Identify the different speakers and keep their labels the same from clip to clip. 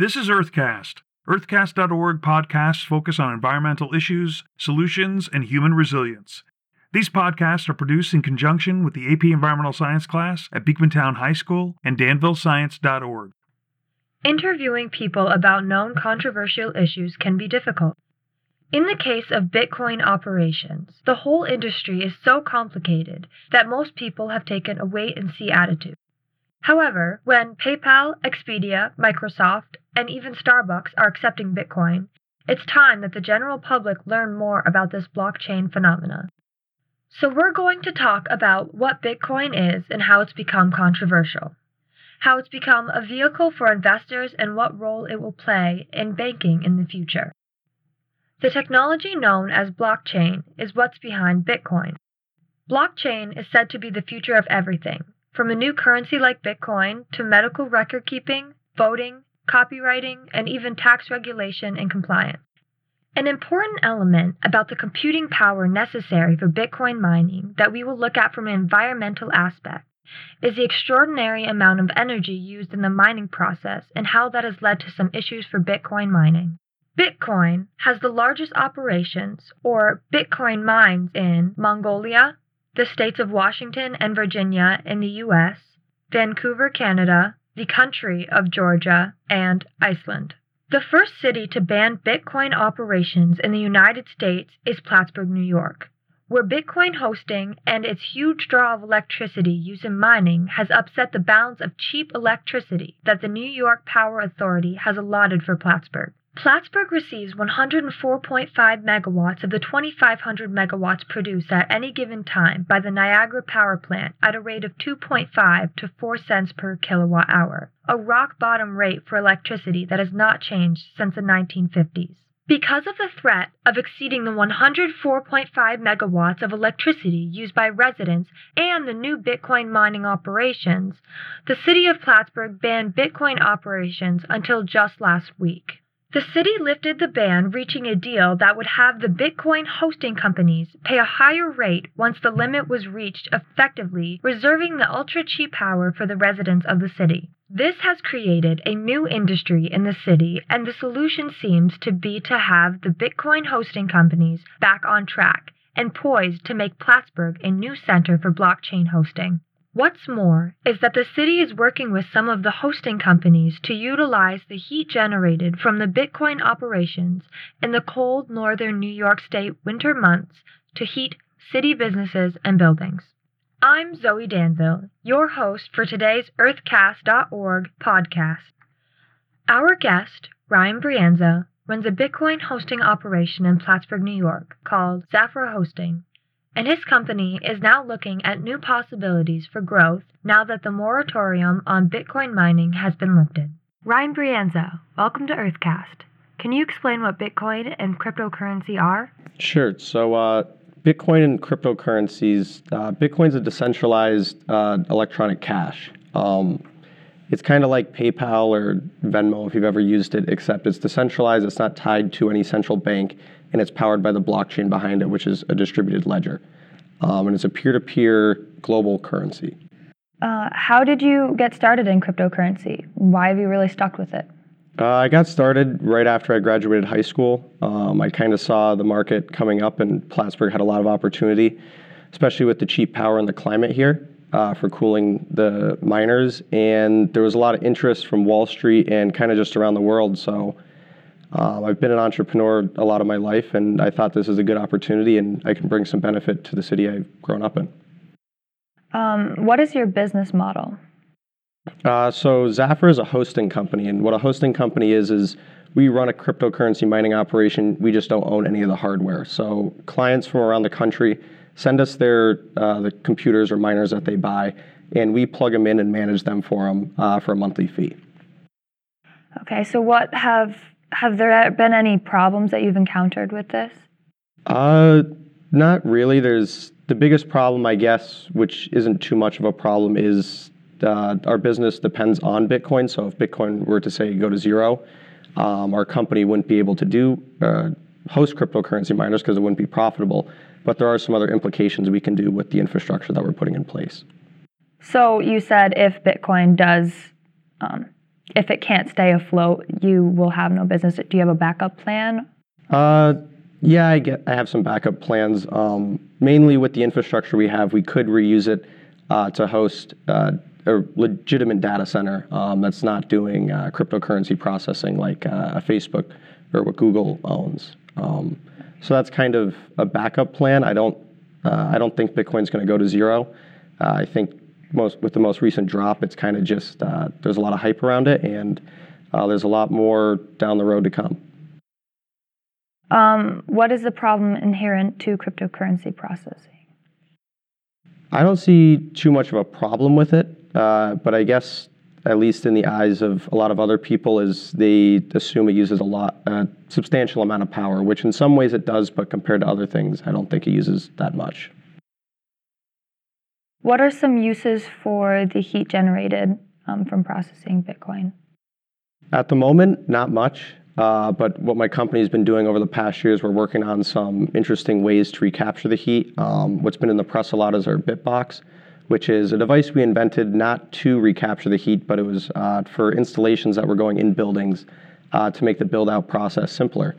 Speaker 1: This is Earthcast. Earthcast.org podcasts focus on environmental issues, solutions, and human resilience. These podcasts are produced in conjunction with the AP Environmental Science class at Beekmantown High School and DanvilleScience.org.
Speaker 2: Interviewing people about known controversial issues can be difficult. In the case of Bitcoin operations, the whole industry is so complicated that most people have taken a wait and see attitude. However, when PayPal, Expedia, Microsoft, and even Starbucks are accepting Bitcoin, it's time that the general public learn more about this blockchain phenomena. So, we're going to talk about what Bitcoin is and how it's become controversial, how it's become a vehicle for investors, and what role it will play in banking in the future. The technology known as blockchain is what's behind Bitcoin. Blockchain is said to be the future of everything, from a new currency like Bitcoin to medical record keeping, voting, copyrighting, and even tax regulation and compliance. An important element about the computing power necessary for Bitcoin mining that we will look at from an environmental aspect is the extraordinary amount of energy used in the mining process and how that has led to some issues for Bitcoin mining. Bitcoin has the largest operations or Bitcoin mines in Mongolia, the states of Washington and Virginia in the U.S., Vancouver, Canada, the country of Georgia, and Iceland. The first city to ban Bitcoin operations in the United States is Plattsburgh, New York, where Bitcoin hosting and its huge draw of electricity used in mining has upset the bounds of cheap electricity that the New York Power Authority has allotted for Plattsburgh. Plattsburgh receives 104.5 megawatts of the 2,500 megawatts produced at any given time by the Niagara Power Plant at a rate of 2.5 to 4 cents per kilowatt hour, a rock bottom rate for electricity that has not changed since the 1950s. Because of the threat of exceeding the 104.5 megawatts of electricity used by residents and the new Bitcoin mining operations, the city of Plattsburgh banned Bitcoin operations until just last week. The city lifted the ban, reaching a deal that would have the Bitcoin hosting companies pay a higher rate once the limit was reached, effectively reserving the ultra cheap power for the residents of the city. This has created a new industry in the city, and the solution seems to be to have the Bitcoin hosting companies back on track and poised to make Plattsburgh a new center for blockchain hosting. What's more is that the city is working with some of the hosting companies to utilize the heat generated from the Bitcoin operations in the cold northern New York State winter months to heat city businesses and buildings. I'm Zoe Danville, your host for today's Earthcast.org podcast. Our guest, Ryan Brienza, runs a Bitcoin hosting operation in Plattsburgh, New York called Zafra Hosting and his company is now looking at new possibilities for growth now that the moratorium on Bitcoin mining has been lifted. Ryan Brienza, welcome to Earthcast. Can you explain what Bitcoin and cryptocurrency are?
Speaker 3: Sure. So, uh, Bitcoin and cryptocurrencies, uh, Bitcoin's a decentralized uh, electronic cash. Um, it's kind of like PayPal or Venmo if you've ever used it, except it's decentralized, it's not tied to any central bank, and it's powered by the blockchain behind it, which is a distributed ledger. Um, and it's a peer to peer global currency.
Speaker 2: Uh, how did you get started in cryptocurrency? Why have you really stuck with it?
Speaker 3: Uh, I got started right after I graduated high school. Um, I kind of saw the market coming up, and Plattsburgh had a lot of opportunity, especially with the cheap power and the climate here uh, for cooling the miners. And there was a lot of interest from Wall Street and kind of just around the world. So um, I've been an entrepreneur a lot of my life, and I thought this is a good opportunity, and I can bring some benefit to the city I've grown up in.
Speaker 2: Um, what is your business model?
Speaker 3: Uh, so Zafra is a hosting company, and what a hosting company is is we run a cryptocurrency mining operation. We just don't own any of the hardware. So clients from around the country send us their uh, the computers or miners that they buy, and we plug them in and manage them for them uh, for a monthly fee.
Speaker 2: Okay, so what have have there been any problems that you've encountered with this?
Speaker 3: Uh, not really. There's the biggest problem, I guess, which isn't too much of a problem, is uh, our business depends on Bitcoin. So if Bitcoin were to say go to zero, um, our company wouldn't be able to do uh, host cryptocurrency miners because it wouldn't be profitable. But there are some other implications we can do with the infrastructure that we're putting in place.
Speaker 2: So you said if Bitcoin does um,
Speaker 4: if it can't stay afloat, you will have no business. Do you have a backup plan?
Speaker 3: Uh, yeah, I get. I have some backup plans. Um, mainly with the infrastructure we have, we could reuse it uh, to host uh, a legitimate data center um, that's not doing uh, cryptocurrency processing like uh, a Facebook or what Google owns. Um, so that's kind of a backup plan. I don't. Uh, I don't think Bitcoin's going to go to zero. Uh, I think most with the most recent drop, it's kind of just there's a lot of hype around it, and there's a lot more down the road to come.
Speaker 4: Um, what is the problem inherent to cryptocurrency processing?
Speaker 3: I don't see too much of a problem with it, uh, but I guess at least in the eyes of a lot of other people is they assume it uses a lot, a substantial amount of power, which in some ways it does, but compared to other things, I don't think it uses that much.
Speaker 4: What are some uses for the heat generated um, from processing Bitcoin?
Speaker 3: At the moment, not much. Uh, but what my company's been doing over the past years, we're working on some interesting ways to recapture the heat. Um, what's been in the press a lot is our BitBox, which is a device we invented not to recapture the heat, but it was uh, for installations that were going in buildings uh, to make the build out process simpler.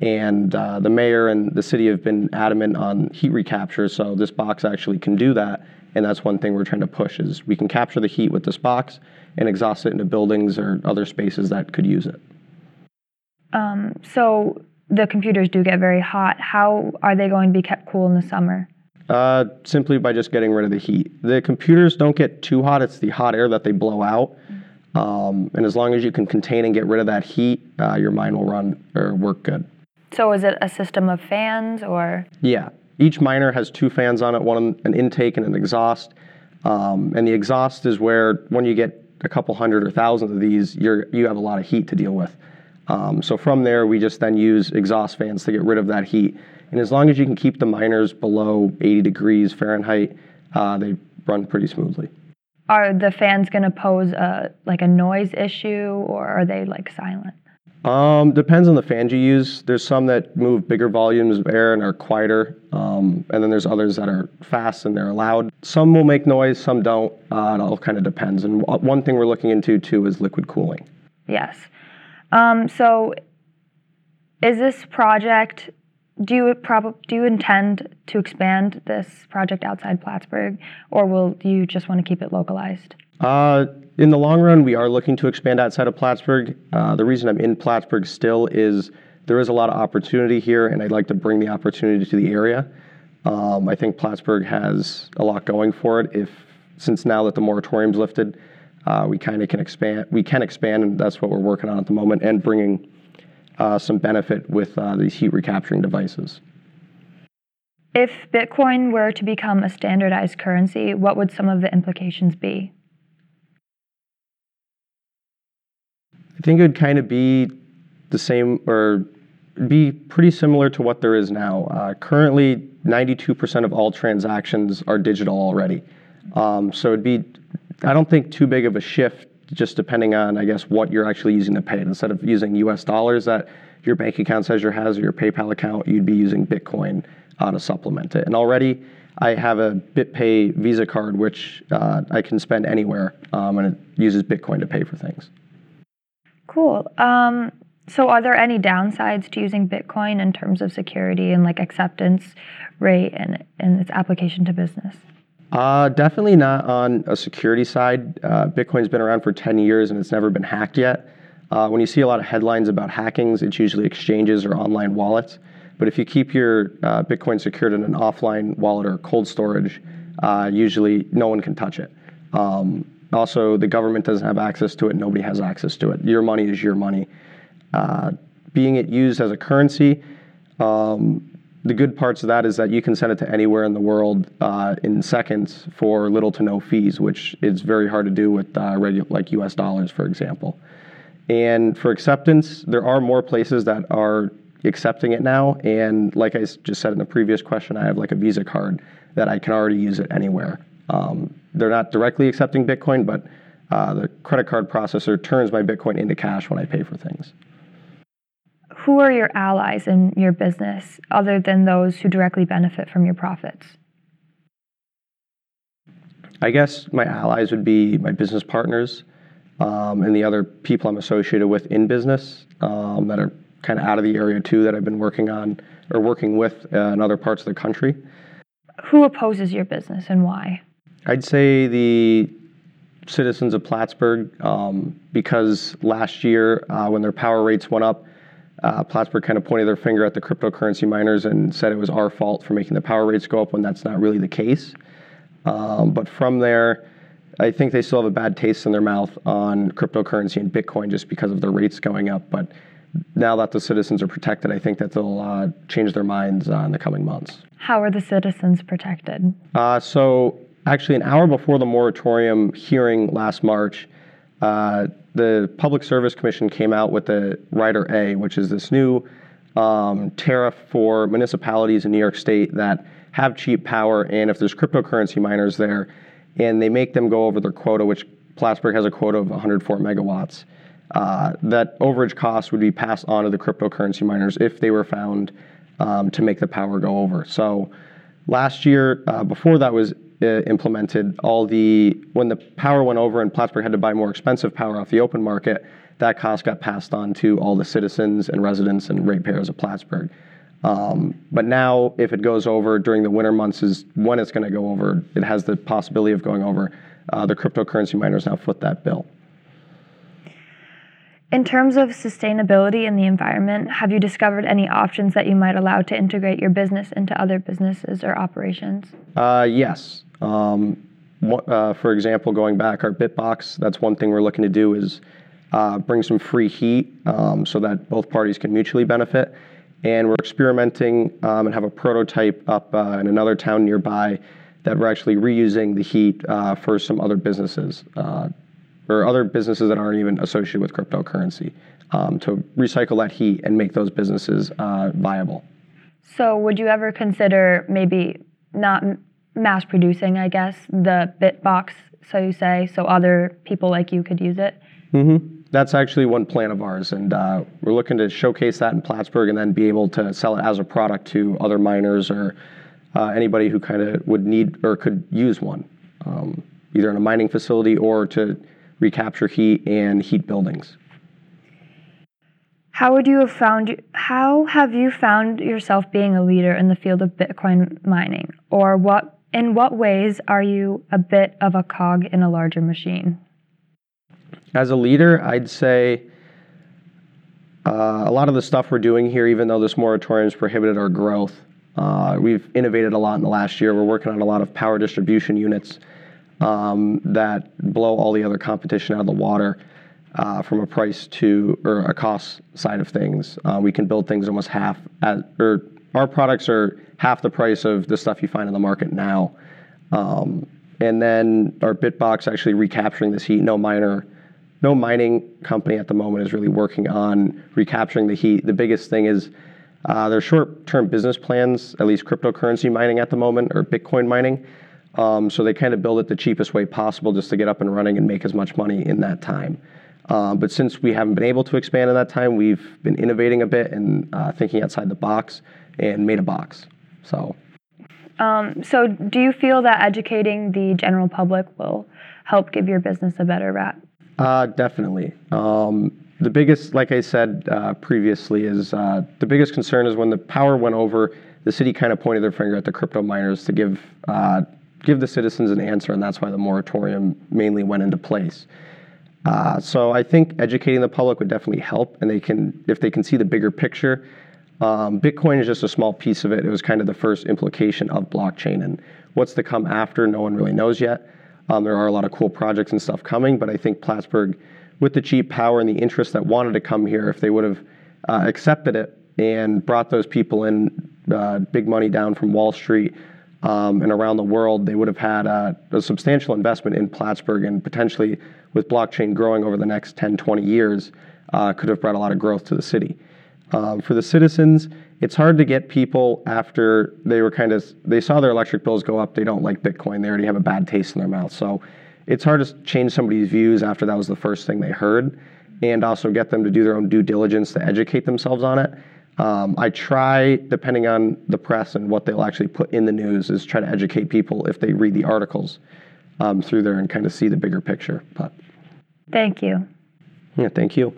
Speaker 3: And uh, the mayor and the city have been adamant on heat recapture, so this box actually can do that. And that's one thing we're trying to push is we can capture the heat with this box and exhaust it into buildings or other spaces that could use it.
Speaker 4: Um, so the computers do get very hot. How are they going to be kept cool in the summer?
Speaker 3: Uh, simply by just getting rid of the heat. The computers don't get too hot. It's the hot air that they blow out. Um, and as long as you can contain and get rid of that heat, uh, your mine will run or work good.
Speaker 4: So is it a system of fans or?
Speaker 3: Yeah. Each miner has two fans on it, one an intake and an exhaust. Um, and the exhaust is where when you get a couple hundred or thousand of these, you're you have a lot of heat to deal with. Um, so from there, we just then use exhaust fans to get rid of that heat. And as long as you can keep the miners below 80 degrees Fahrenheit, uh, they run pretty smoothly.
Speaker 4: Are the fans going to pose a like a noise issue, or are they like silent?
Speaker 3: Um, depends on the fans you use. There's some that move bigger volumes of air and are quieter, um, and then there's others that are fast and they're loud. Some will make noise, some don't. Uh, it all kind of depends. And one thing we're looking into too is liquid cooling.
Speaker 4: Yes. Um, so, is this project? Do you prob- do you intend to expand this project outside Plattsburgh, or will you just want to keep it localized?
Speaker 3: Uh, in the long run, we are looking to expand outside of Plattsburgh. Uh, the reason I'm in Plattsburgh still is there is a lot of opportunity here, and I'd like to bring the opportunity to the area. Um, I think Plattsburgh has a lot going for it. If since now that the moratorium's lifted, uh, we kind of can expand. We can expand, and that's what we're working on at the moment, and bringing uh, some benefit with uh, these heat recapturing devices.
Speaker 4: If Bitcoin were to become a standardized currency, what would some of the implications be?
Speaker 3: I think it would kind of be the same or be pretty similar to what there is now. Uh, currently, 92% of all transactions are digital already. Um, so it'd be I don't think too big of a shift, just depending on, I guess, what you're actually using to pay. Instead of using US dollars that your bank account says your has or your PayPal account, you'd be using Bitcoin uh, to supplement it. And already, I have a BitPay Visa card, which uh, I can spend anywhere, um, and it uses Bitcoin to pay for things.
Speaker 4: Cool. Um, so, are there any downsides to using Bitcoin in terms of security and like acceptance rate and, and its application to business?
Speaker 3: Uh, definitely not on a security side. Uh, Bitcoin's been around for 10 years and it's never been hacked yet. Uh, when you see a lot of headlines about hackings, it's usually exchanges or online wallets. But if you keep your uh, Bitcoin secured in an offline wallet or cold storage, uh, usually no one can touch it. Um, also, the government doesn't have access to it. Nobody has access to it. Your money is your money. Uh, being it used as a currency, um, the good parts of that is that you can send it to anywhere in the world uh, in seconds for little to no fees, which is very hard to do with uh, regu- like U.S. dollars, for example. And for acceptance, there are more places that are accepting it now. And like I just said in the previous question, I have like a Visa card that I can already use it anywhere. Um, they're not directly accepting Bitcoin, but uh, the credit card processor turns my Bitcoin into cash when I pay for things
Speaker 4: who are your allies in your business other than those who directly benefit from your profits?
Speaker 3: I guess my allies would be my business partners. um, and the other people I'm associated with in business um, that are kind of out of the area too that I've been working on or working with uh, in other parts of the country.
Speaker 2: Who opposes your business and why?
Speaker 3: I'd say the citizens of Plattsburgh um, because last year uh, when their power rates went up, uh, Plattsburgh kind of pointed their finger at the cryptocurrency miners and said it was our fault for making the power rates go up when that's not really the case. Um, but from there, I think they still have a bad taste in their mouth on cryptocurrency and Bitcoin just because of the rates going up. But now that the citizens are protected, I think that they'll uh, change their minds uh, in the coming months.
Speaker 2: How are the citizens protected?
Speaker 3: Uh, so, actually, an hour before the moratorium hearing last March, uh, the Public Service Commission came out with the Rider A, which is this new um, tariff for municipalities in New York State that have cheap power, and if there's cryptocurrency miners there, and they make them go over their quota, which Plattsburgh has a quota of 104 megawatts. Uh, that overage cost would be passed on to the cryptocurrency miners if they were found um, to make the power go over. So last year, uh, before that was implemented, all the when the power went over and Plattsburgh had to buy more expensive power off the open market, that cost got passed on to all the citizens and residents and ratepayers of Plattsburgh. Um, but now, if it goes over during the winter months, is when it's going to go over. It has the possibility of going over. Uh, the cryptocurrency miners now foot that bill.
Speaker 2: In terms of sustainability and the environment, have you discovered any options that you might allow to integrate your business into other businesses or operations?
Speaker 3: Uh, yes. Um, uh, for example, going back, our BitBox, that's one thing we're looking to do is uh, bring some free heat um, so that both parties can mutually benefit. And we're experimenting um, and have a prototype up uh, in another town nearby that we're actually reusing the heat uh, for some other businesses uh, or other businesses that aren't even associated with cryptocurrency um, to recycle that heat and make those businesses uh, viable.
Speaker 2: So, would you ever consider maybe not mass producing, I guess, the Bitbox, so you say, so other people like you could use it?
Speaker 3: Mm-hmm. That's actually one plan of ours, and uh, we're looking to showcase that in Plattsburgh and then be able to sell it as a product to other miners or uh, anybody who kind of would need or could use one, um, either in a mining facility or to recapture heat and heat buildings.
Speaker 2: How would you have found how have you found yourself being a leader in the field of Bitcoin mining or what in what ways are you a bit of a cog in a larger machine?
Speaker 3: As a leader, I'd say uh, a lot of the stuff we're doing here, even though this moratorium has prohibited our growth, uh, we've innovated a lot in the last year. We're working on a lot of power distribution units um, that blow all the other competition out of the water uh, from a price to or a cost side of things. Uh, we can build things almost half at or our products are half the price of the stuff you find in the market now. Um, and then our Bitbox actually recapturing this heat. No miner, no mining company at the moment is really working on recapturing the heat. The biggest thing is uh, their short-term business plans, at least cryptocurrency mining at the moment or Bitcoin mining. Um, so they kind of build it the cheapest way possible just to get up and running and make as much money in that time. Uh, but since we haven't been able to expand in that time, we've been innovating a bit and uh, thinking outside the box and made a box. So.
Speaker 2: Um, so, do you feel that educating the general public will help give your business a better rap?
Speaker 3: Uh, definitely. Um, the biggest, like I said uh, previously, is uh, the biggest concern is when the power went over, the city kind of pointed their finger at the crypto miners to give uh, give the citizens an answer, and that's why the moratorium mainly went into place. Uh, so I think educating the public would definitely help, and they can if they can see the bigger picture. Um, Bitcoin is just a small piece of it. It was kind of the first implication of blockchain, and what's to come after, no one really knows yet. Um, there are a lot of cool projects and stuff coming, but I think Plattsburgh, with the cheap power and the interest that wanted to come here, if they would have uh, accepted it and brought those people in, uh, big money down from Wall Street um, and around the world, they would have had a, a, substantial investment in Plattsburgh and potentially with blockchain growing over the next 10, 20 years, uh, could have brought a lot of growth to the city. Um, for the citizens, it's hard to get people after they were kind of they saw their electric bills go up. They don't like Bitcoin. They already have a bad taste in their mouth. So it's hard to change somebody's views after that was the first thing they heard, and also get them to do their own due diligence to educate themselves on it. Um, I try, depending on the press and what they'll actually put in the news, is try to educate people if they read the articles um, through there and kind of see the bigger picture. But
Speaker 2: Thank you.
Speaker 3: Yeah, thank you.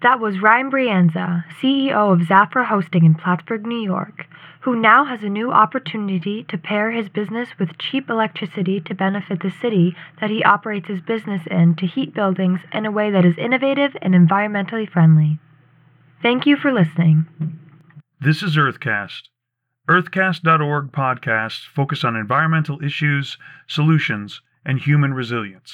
Speaker 2: That was Ryan Brienza, CEO of Zafra Hosting in Plattsburgh, New York, who now has a new opportunity to pair his business with cheap electricity to benefit the city that he operates his business in to heat buildings in a way that is innovative and environmentally friendly. Thank you for listening.
Speaker 1: This is Earthcast. Earthcast.org podcasts focus on environmental issues, solutions, and human resilience.